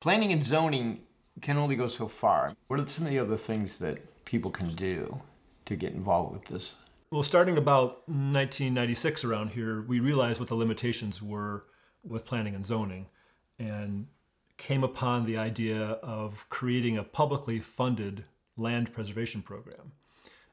Planning and zoning can only go so far. What are some of the other things that people can do to get involved with this? Well, starting about 1996 around here, we realized what the limitations were with planning and zoning and came upon the idea of creating a publicly funded land preservation program,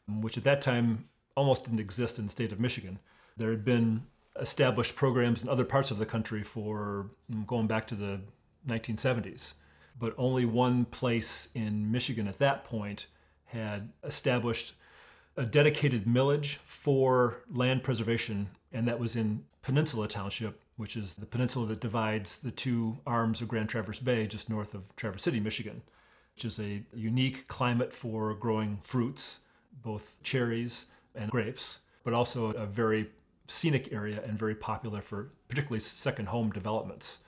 which at that time almost didn't exist in the state of Michigan. There had been established programs in other parts of the country for mm, going back to the 1970s, but only one place in Michigan at that point had established a dedicated millage for land preservation, and that was in Peninsula Township, which is the peninsula that divides the two arms of Grand Traverse Bay just north of Traverse City, Michigan, which is a unique climate for growing fruits, both cherries and grapes, but also a very scenic area and very popular for particularly second home developments.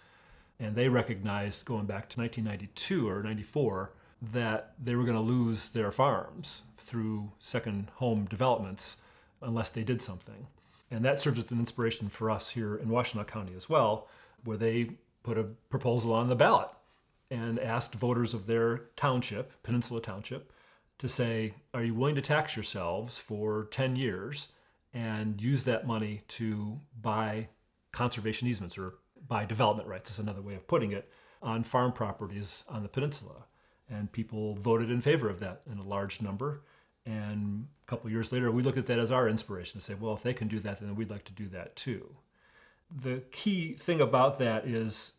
And they recognized going back to 1992 or 94 that they were going to lose their farms through second home developments unless they did something. And that serves as an inspiration for us here in Washtenaw County as well, where they put a proposal on the ballot and asked voters of their township, Peninsula Township, to say, Are you willing to tax yourselves for 10 years and use that money to buy conservation easements or buy development rights, is another way of putting it, on farm properties on the peninsula? And people voted in favor of that in a large number. And a couple years later, we looked at that as our inspiration to say, well, if they can do that, then we'd like to do that too. The key thing about that is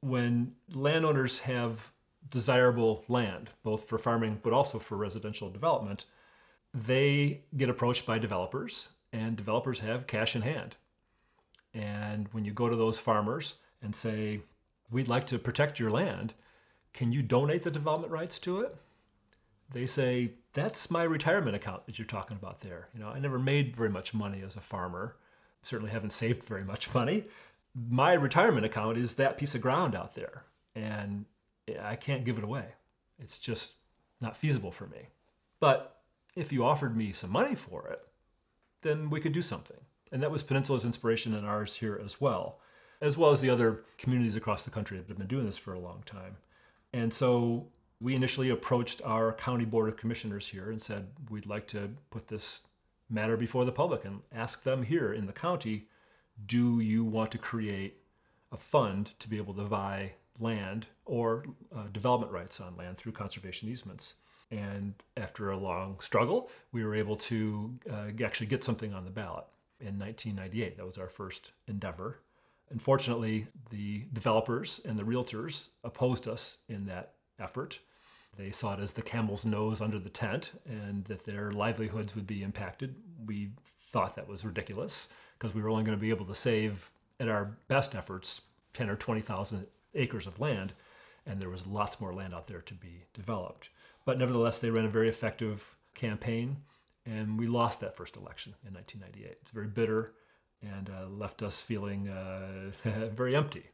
when landowners have desirable land, both for farming but also for residential development, they get approached by developers, and developers have cash in hand. And when you go to those farmers and say, We'd like to protect your land, can you donate the development rights to it? They say, That's my retirement account that you're talking about there. You know, I never made very much money as a farmer, certainly haven't saved very much money. My retirement account is that piece of ground out there, and I can't give it away. It's just not feasible for me. But if you offered me some money for it, then we could do something. And that was Peninsula's inspiration and ours here as well, as well as the other communities across the country that have been doing this for a long time. And so we initially approached our county board of commissioners here and said, we'd like to put this matter before the public and ask them here in the county, do you want to create a fund to be able to buy land or uh, development rights on land through conservation easements? And after a long struggle, we were able to uh, actually get something on the ballot in 1998. That was our first endeavor. Unfortunately, the developers and the realtors opposed us in that effort. They saw it as the camel's nose under the tent and that their livelihoods would be impacted. We thought that was ridiculous because we were only going to be able to save, at our best efforts, 10 or 20,000 acres of land, and there was lots more land out there to be developed. But nevertheless, they ran a very effective campaign, and we lost that first election in 1998. It's very bitter and uh, left us feeling uh, very empty.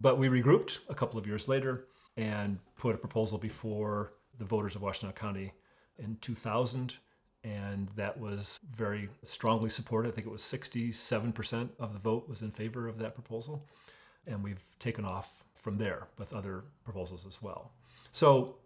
But we regrouped a couple of years later and put a proposal before the voters of Washtenaw County in 2000 and that was very strongly supported. I think it was 67% of the vote was in favor of that proposal. And we've taken off from there with other proposals as well. So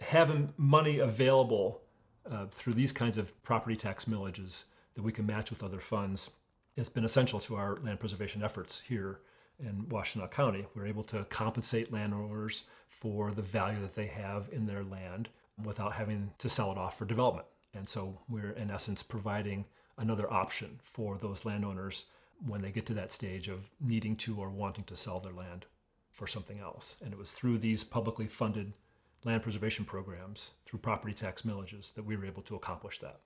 having money available uh, through these kinds of property tax millages that we can match with other funds has been essential to our land preservation efforts here in Washtenaw County. We're able to compensate landowners for the value that they have in their land without having to sell it off for development. And so we're, in essence, providing another option for those landowners when they get to that stage of needing to or wanting to sell their land for something else. And it was through these publicly funded land preservation programs through property tax millages that we were able to accomplish that.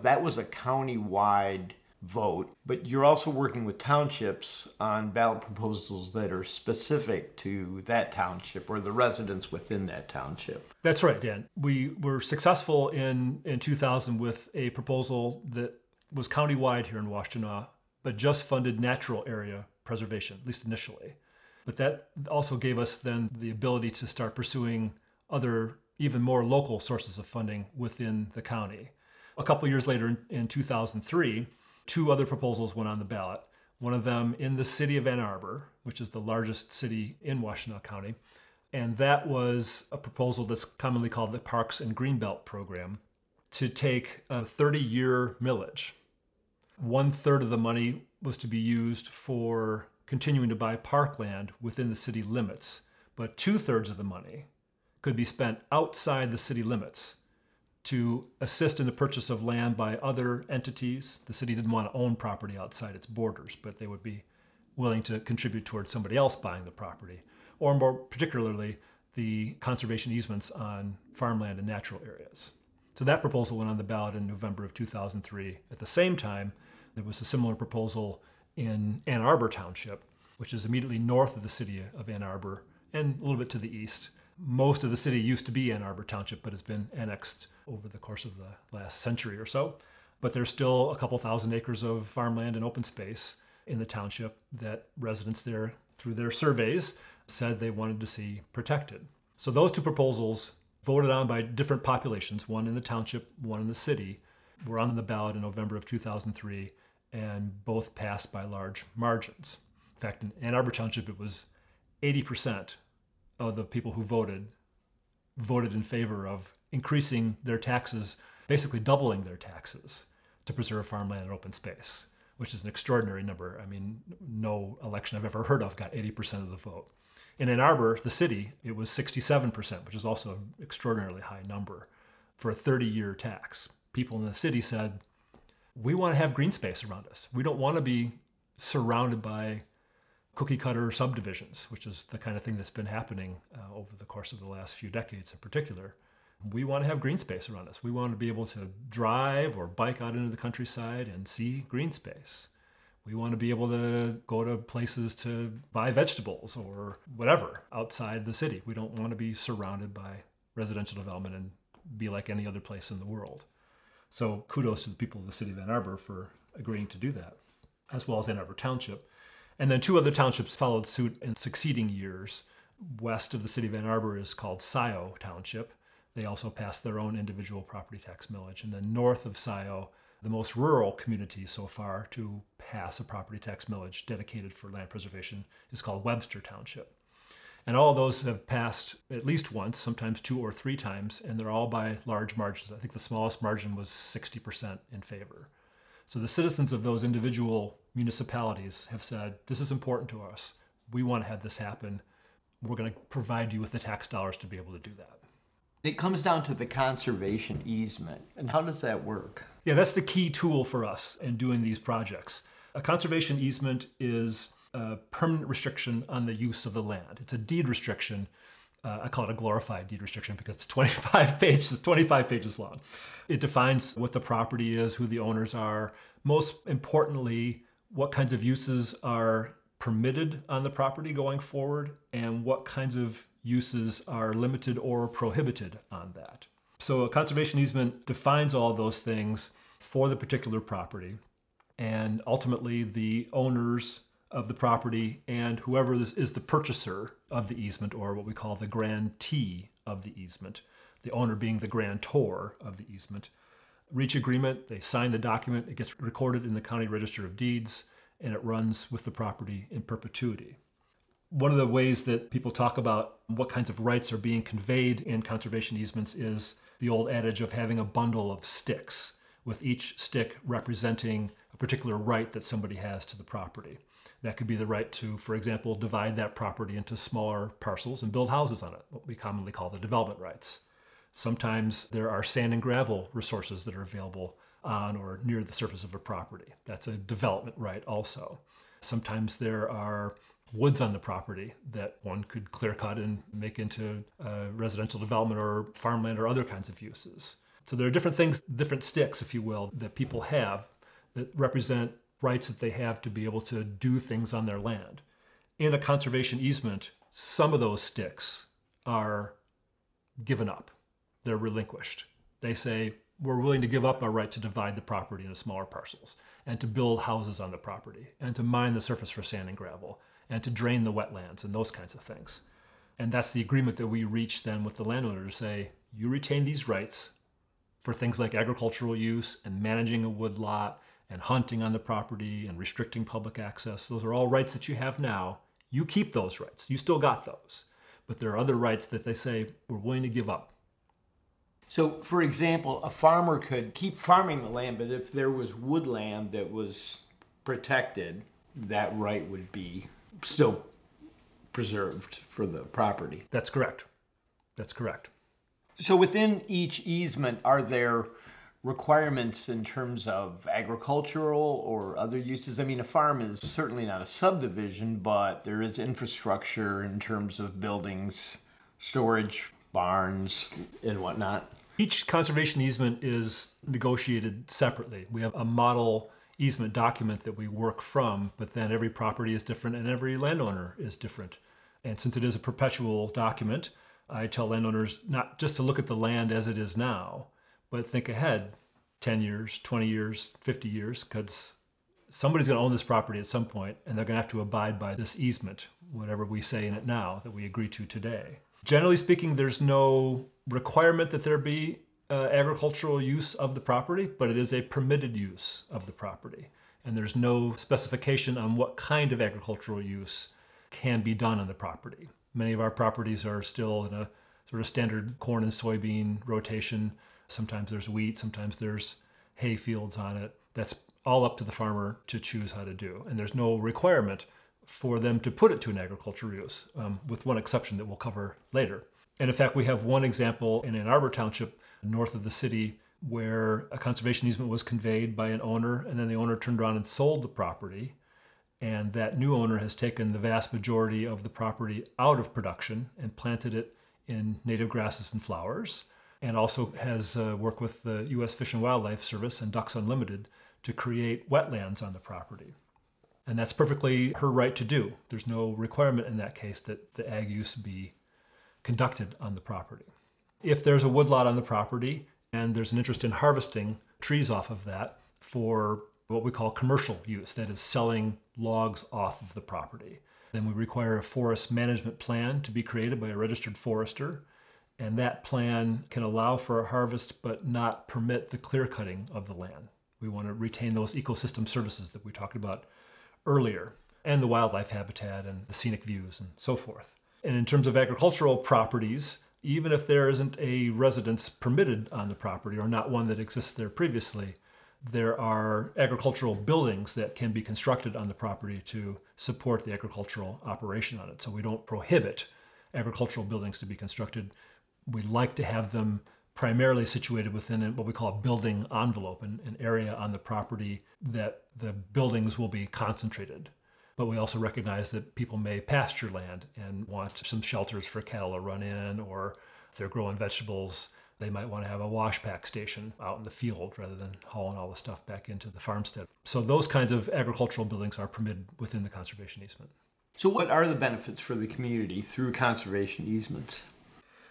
That was a county-wide vote, but you're also working with townships on ballot proposals that are specific to that township or the residents within that township. That's right, Dan. We were successful in, in 2000 with a proposal that was countywide here in Washtenaw, but just funded natural area preservation, at least initially. But that also gave us then the ability to start pursuing other, even more local sources of funding within the county. A couple years later, in 2003, two other proposals went on the ballot. One of them in the city of Ann Arbor, which is the largest city in Washtenaw County, And that was a proposal that's commonly called the Parks and Greenbelt Program to take a 30 year millage. One third of the money was to be used for continuing to buy parkland within the city limits, but two thirds of the money could be spent outside the city limits to assist in the purchase of land by other entities. The city didn't want to own property outside its borders, but they would be willing to contribute towards somebody else buying the property, or more particularly, the conservation easements on farmland and natural areas. So that proposal went on the ballot in November of 2003. At the same time, there was a similar proposal in Ann Arbor Township, which is immediately north of the city of Ann Arbor and a little bit to the east. Most of the city used to be Ann Arbor Township, but has been annexed over the course of the last century or so. But there's still a couple thousand acres of farmland and open space in the township that residents there, through their surveys, said they wanted to see protected. So those two proposals, voted on by different populations, one in the township, one in the city, were on the ballot in November of 2003 and both passed by large margins. In fact, in Ann Arbor Township, it was 80% of the people who voted voted in favor of increasing their taxes, basically doubling their taxes to preserve farmland and open space, which is an extraordinary number. I mean, no election I've ever heard of got 80% of the vote. In Ann Arbor, the city, it was 67%, which is also an extraordinarily high number for a 30 year tax. People in the city said, we want to have green space around us. We don't want to be surrounded by cookie cutter subdivisions, which is the kind of thing that's been happening uh, over the course of the last few decades in particular. We want to have green space around us. We want to be able to drive or bike out into the countryside and see green space. We want to be able to go to places to buy vegetables or whatever outside the city. We don't want to be surrounded by residential development and be like any other place in the world. So kudos to the people of the city of Ann Arbor for agreeing to do that, as well as Ann Arbor Township. And then two other townships followed suit in succeeding years. West of the city of Ann Arbor is called Scio Township. They also passed their own individual property tax millage. And then north of Scio, the most rural community so far to pass a property tax millage dedicated for land preservation is called Webster Township. And all those have passed at least once, sometimes two or three times, and they're all by large margins. I think the smallest margin was 60% in favor. So the citizens of those individual municipalities have said, This is important to us. We want to have this happen. We're going to provide you with the tax dollars to be able to do that. It comes down to the conservation easement. And how does that work? Yeah, that's the key tool for us in doing these projects. A conservation easement is a permanent restriction on the use of the land. It's a deed restriction. Uh, I call it a glorified deed restriction because it's 25 pages, 25 pages long. It defines what the property is, who the owners are. Most importantly, what kinds of uses are permitted on the property going forward, and what kinds of uses are limited or prohibited on that. So, a conservation easement defines all those things for the particular property, and ultimately, the owners of the property and whoever is the purchaser of the easement, or what we call the grantee of the easement, the owner being the grantor of the easement, reach agreement. They sign the document. It gets recorded in the county register of deeds, and it runs with the property in perpetuity. One of the ways that people talk about what kinds of rights are being conveyed in conservation easements is the old adage of having a bundle of sticks, with each stick representing a particular right that somebody has to the property. That could be the right to, for example, divide that property into smaller parcels and build houses on it, what we commonly call the development rights. Sometimes there are sand and gravel resources that are available on or near the surface of a property. That's a development right also. Sometimes there are woods on the property that one could clear cut and make into uh, residential development or farmland or other kinds of uses. So there are different things, different sticks, if you will, that people have that represent rights that they have to be able to do things on their land. In a conservation easement, some of those sticks are given up, they're relinquished. They say, we're willing to give up our right to divide the property into smaller parcels and to build houses on the property and to mine the surface for sand and gravel and to drain the wetlands and those kinds of things. And that's the agreement that we reach then with the landowner to say, you retain these rights for things like agricultural use and managing a woodlot and hunting on the property and restricting public access. Those are all rights that you have now. You keep those rights. You still got those. but there are other rights that they say we're willing to give up. So, for example, a farmer could keep farming the land, but if there was woodland that was protected, that right would be still preserved for the property. That's correct. That's correct. So, within each easement, are there requirements in terms of agricultural or other uses? I mean, a farm is certainly not a subdivision, but there is infrastructure in terms of buildings, storage, barns, and whatnot. Each conservation easement is negotiated separately. We have a model easement document that we work from, but then every property is different and every landowner is different. And since it is a perpetual document, I tell landowners not just to look at the land as it is now, but think ahead 10 years, 20 years, 50 years, because somebody's going to own this property at some point and they're going to have to abide by this easement, whatever we say in it now that we agree to today. Generally speaking, there's no requirement that there be uh, agricultural use of the property, but it is a permitted use of the property. And there's no specification on what kind of agricultural use can be done on the property. Many of our properties are still in a sort of standard corn and soybean rotation. Sometimes there's wheat, sometimes there's hay fields on it. That's all up to the farmer to choose how to do. And there's no requirement for them to put it to an agricultural use, um, with one exception that we'll cover later. And in fact, we have one example in Ann Arbor Township, north of the city, where a conservation easement was conveyed by an owner, and then the owner turned around and sold the property. And that new owner has taken the vast majority of the property out of production and planted it in native grasses and flowers, and also has uh, worked with the U.S. Fish and Wildlife Service and Ducks Unlimited to create wetlands on the property. And that's perfectly her right to do. There's no requirement in that case that the ag use be conducted on the property. If there's a woodlot on the property and there's an interest in harvesting trees off of that for what we call commercial use, that is selling logs off of the property, then we require a forest management plan to be created by a registered forester. And that plan can allow for a harvest but not permit the clear cutting of the land. We want to retain those ecosystem services that we talked about earlier, and the wildlife habitat and the scenic views and so forth. And in terms of agricultural properties, even if there isn't a residence permitted on the property or not one that exists there previously, there are agricultural buildings that can be constructed on the property to support the agricultural operation on it. So we don't prohibit agricultural buildings to be constructed. We like to have them primarily situated within what we call a building envelope, an, an area on the property that the buildings will be concentrated. But we also recognize that people may pasture land and want some shelters for cattle to run in, or if they're growing vegetables, they might want to have a wash pack station out in the field rather than hauling all the stuff back into the farmstead. So those kinds of agricultural buildings are permitted within the conservation easement. So, what are the benefits for the community through conservation easements?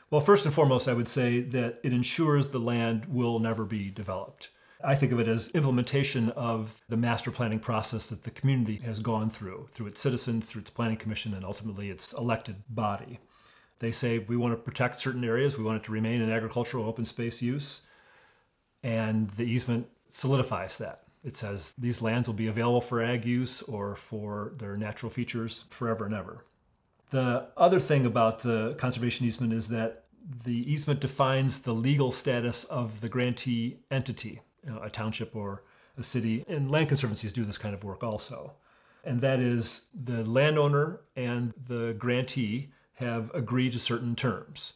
Well, first and foremost, I would say that it ensures the land will never be developed. I think of it as implementation of the master planning process that the community has gone through, through its citizens, through its planning commission, and ultimately its elected body. They say we want to protect certain areas, we want it to remain in agricultural open space use, and the easement solidifies that. It says these lands will be available for ag use or for their natural features forever and ever. The other thing about the conservation easement is that the easement defines the legal status of the grantee entity, you know, a township or a city. And land conservancies do this kind of work also. And that is the landowner and the grantee have agreed to certain terms.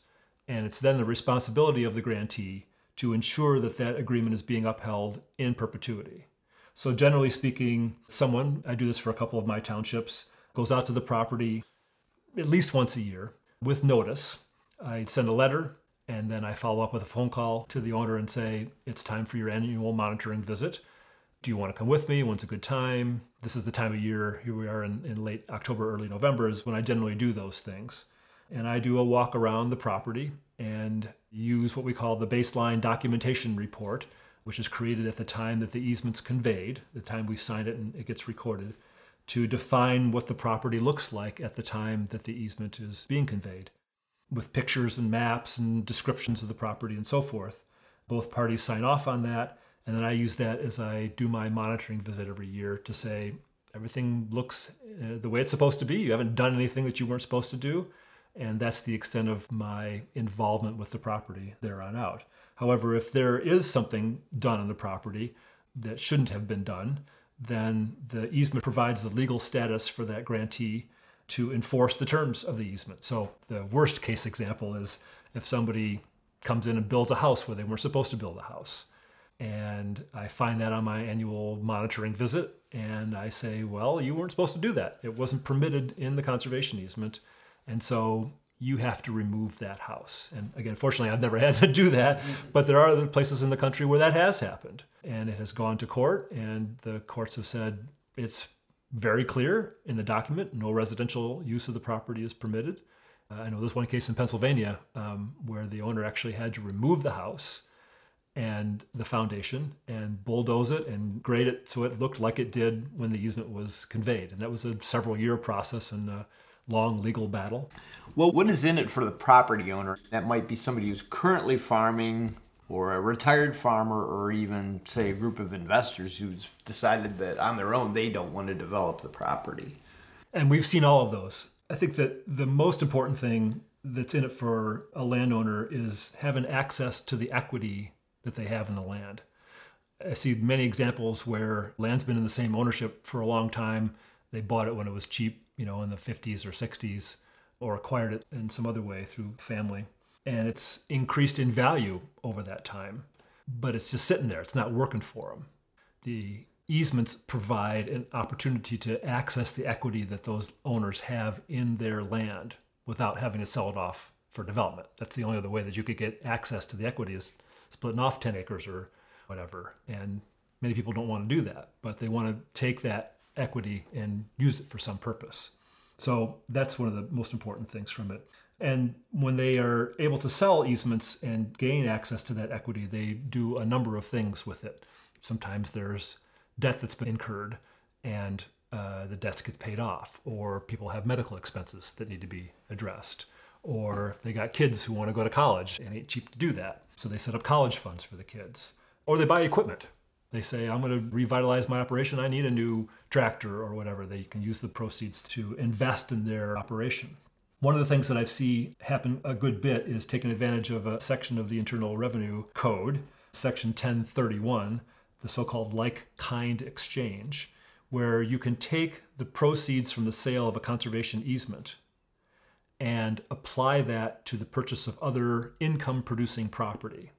And it's then the responsibility of the grantee to ensure that that agreement is being upheld in perpetuity. So, generally speaking, someone, I do this for a couple of my townships, goes out to the property, at least once a year with notice. I send a letter and then I follow up with a phone call to the owner and say, It's time for your annual monitoring visit. Do you want to come with me? When's a good time? This is the time of year, here we are in, in late October, early November, is when I generally do those things. And I do a walk around the property and use what we call the baseline documentation report, which is created at the time that the easement's conveyed, the time we sign it and it gets recorded to define what the property looks like at the time that the easement is being conveyed, with pictures and maps and descriptions of the property and so forth. Both parties sign off on that, and then I use that as I do my monitoring visit every year to say everything looks uh, the way it's supposed to be. You haven't done anything that you weren't supposed to do. And that's the extent of my involvement with the property there on out. However, if there is something done on the property that shouldn't have been done, then the easement provides the legal status for that grantee to enforce the terms of the easement. So the worst case example is if somebody comes in and builds a house where they weren't supposed to build a house. And I find that on my annual monitoring visit, and I say, well, you weren't supposed to do that. It wasn't permitted in the conservation easement. And so you have to remove that house. And again, fortunately, I've never had to do that, but there are other places in the country where that has happened. And it has gone to court, and the courts have said it's very clear in the document no residential use of the property is permitted. Uh, I know there's one case in Pennsylvania um, where the owner actually had to remove the house and the foundation and bulldoze it and grade it so it looked like it did when the easement was conveyed. And that was a several year process and a long legal battle. Well, what is in it for the property owner? That might be somebody who's currently farming or a retired farmer or even say a group of investors who's decided that on their own they don't want to develop the property. And we've seen all of those. I think that the most important thing that's in it for a landowner is having access to the equity that they have in the land. I see many examples where land's been in the same ownership for a long time. They bought it when it was cheap, you know, in the 50s or 60s, or acquired it in some other way through family. And it's increased in value over that time, but it's just sitting there. It's not working for them. The easements provide an opportunity to access the equity that those owners have in their land without having to sell it off for development. That's the only other way that you could get access to the equity is splitting off 10 acres or whatever. And many people don't want to do that, but they want to take that equity and use it for some purpose. So that's one of the most important things from it. And when they are able to sell easements and gain access to that equity, they do a number of things with it. Sometimes there's debt that's been incurred and uh, the debts get paid off, or people have medical expenses that need to be addressed, or they got kids who want to go to college and it ain't cheap to do that. So they set up college funds for the kids. Or they buy equipment. They say, I'm going to revitalize my operation. I need a new tractor or whatever. They can use the proceeds to invest in their operation. One of the things that I see happen a good bit is taking advantage of a section of the Internal Revenue Code, Section 1031, the so called like kind exchange, where you can take the proceeds from the sale of a conservation easement and apply that to the purchase of other income producing property,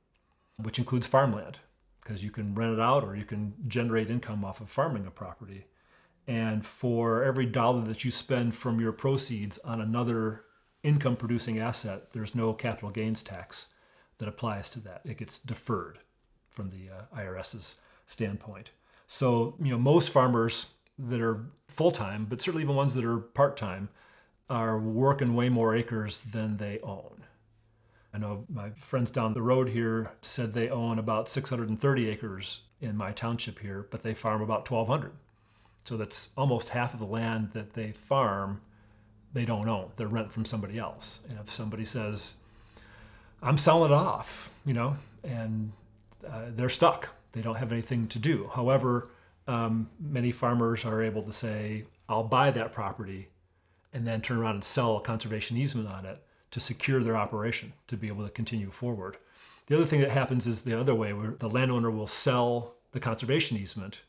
which includes farmland, because you can rent it out or you can generate income off of farming a property. And for every dollar that you spend from your proceeds on another income producing asset, there's no capital gains tax that applies to that. It gets deferred from the uh, IRS's standpoint. So, you know, most farmers that are full time, but certainly even ones that are part time, are working way more acres than they own. I know my friends down the road here said they own about 630 acres in my township here, but they farm about 1,200. So that's almost half of the land that they farm, they don't own. They're rent from somebody else. And if somebody says, I'm selling it off, you know, and uh, they're stuck, they don't have anything to do. However, um, many farmers are able to say, I'll buy that property and then turn around and sell a conservation easement on it to secure their operation to be able to continue forward. The other thing that happens is the other way, where the landowner will sell the conservation easement,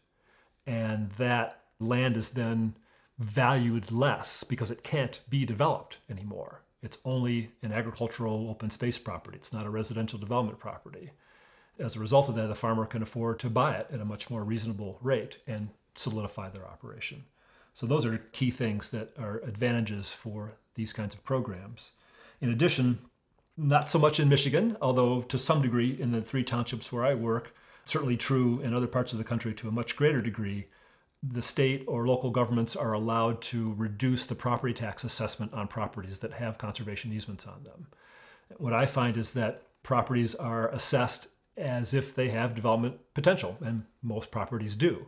and that land is then valued less because it can't be developed anymore. It's only an agricultural open space property, it's not a residential development property. As a result of that, the farmer can afford to buy it at a much more reasonable rate and solidify their operation. So those are key things that are advantages for these kinds of programs. In addition, not so much in Michigan, although to some degree in the three townships where I work, certainly true in other parts of the country to a much greater degree, the state or local governments are allowed to reduce the property tax assessment on properties that have conservation easements on them. What I find is that properties are assessed as if they have development potential, and most properties do.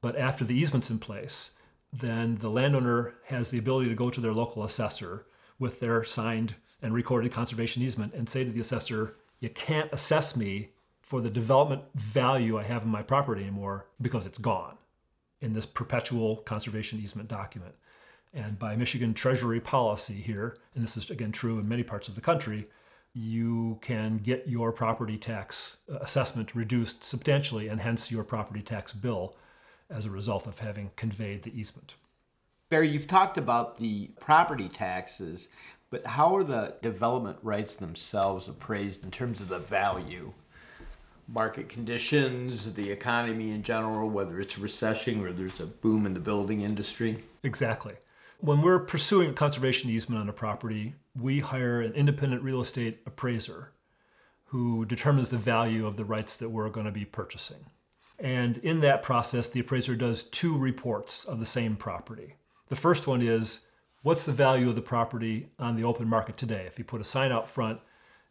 But after the easement's in place, then the landowner has the ability to go to their local assessor with their signed and recorded conservation easement and say to the assessor, You can't assess me for the development value I have in my property anymore because it's gone in this perpetual conservation easement document. And by Michigan Treasury policy here, and this is again true in many parts of the country, you can get your property tax uh, assessment reduced substantially and hence your property tax bill as a result of having conveyed the easement. Barry, you've talked about the property taxes, but how are the development rights themselves appraised in terms of the value? Market conditions, the economy in general, whether it's recession or there's a boom in the building industry? Exactly. When we're pursuing a conservation easement on a property, we hire an independent real estate appraiser who determines the value of the rights that we're going to be purchasing. And in that process, the appraiser does two reports of the same property. The first one is what's the value of the property on the open market today? If you put a sign out front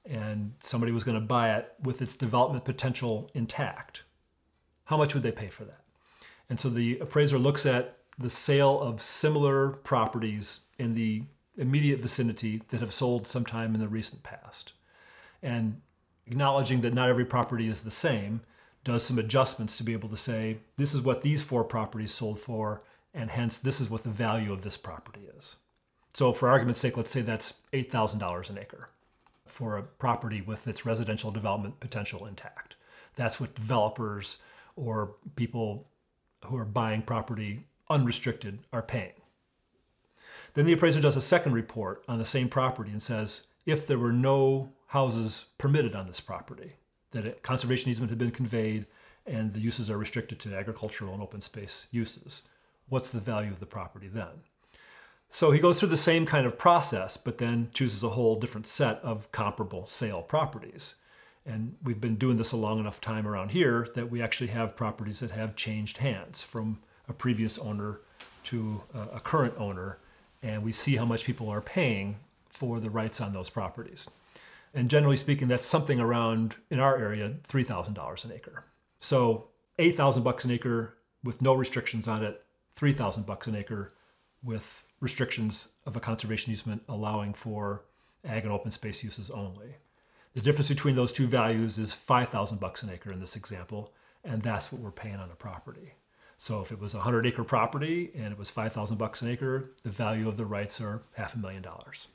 and somebody was going to buy it with its development potential intact, how much would they pay for that? And so the appraiser looks at the sale of similar properties in the immediate vicinity that have sold sometime in the recent past. And acknowledging that not every property is the same, does some adjustments to be able to say, this is what these four properties sold for, and hence this is what the value of this property is. So, for argument's sake, let's say that's $8,000 an acre for a property with its residential development potential intact. That's what developers or people who are buying property unrestricted are paying. Then the appraiser does a second report on the same property and says if there were no houses permitted on this property, that a conservation easement had been conveyed and the uses are restricted to agricultural and open space uses, what's the value of the property then? So he goes through the same kind of process, but then chooses a whole different set of comparable sale properties. And we've been doing this a long enough time around here that we actually have properties that have changed hands from a previous owner to a current owner, and we see how much people are paying for the rights on those properties. And generally speaking, that's something around in our area three thousand dollars an acre. So eight thousand bucks an acre with no restrictions on it, three thousand bucks an acre with restrictions of a conservation easement allowing for ag and open space uses only. The difference between those two values is five thousand bucks an acre in this example, and that's what we're paying on a property. So if it was a hundred acre property and it was five thousand bucks an acre, the value of the rights are half a million dollars.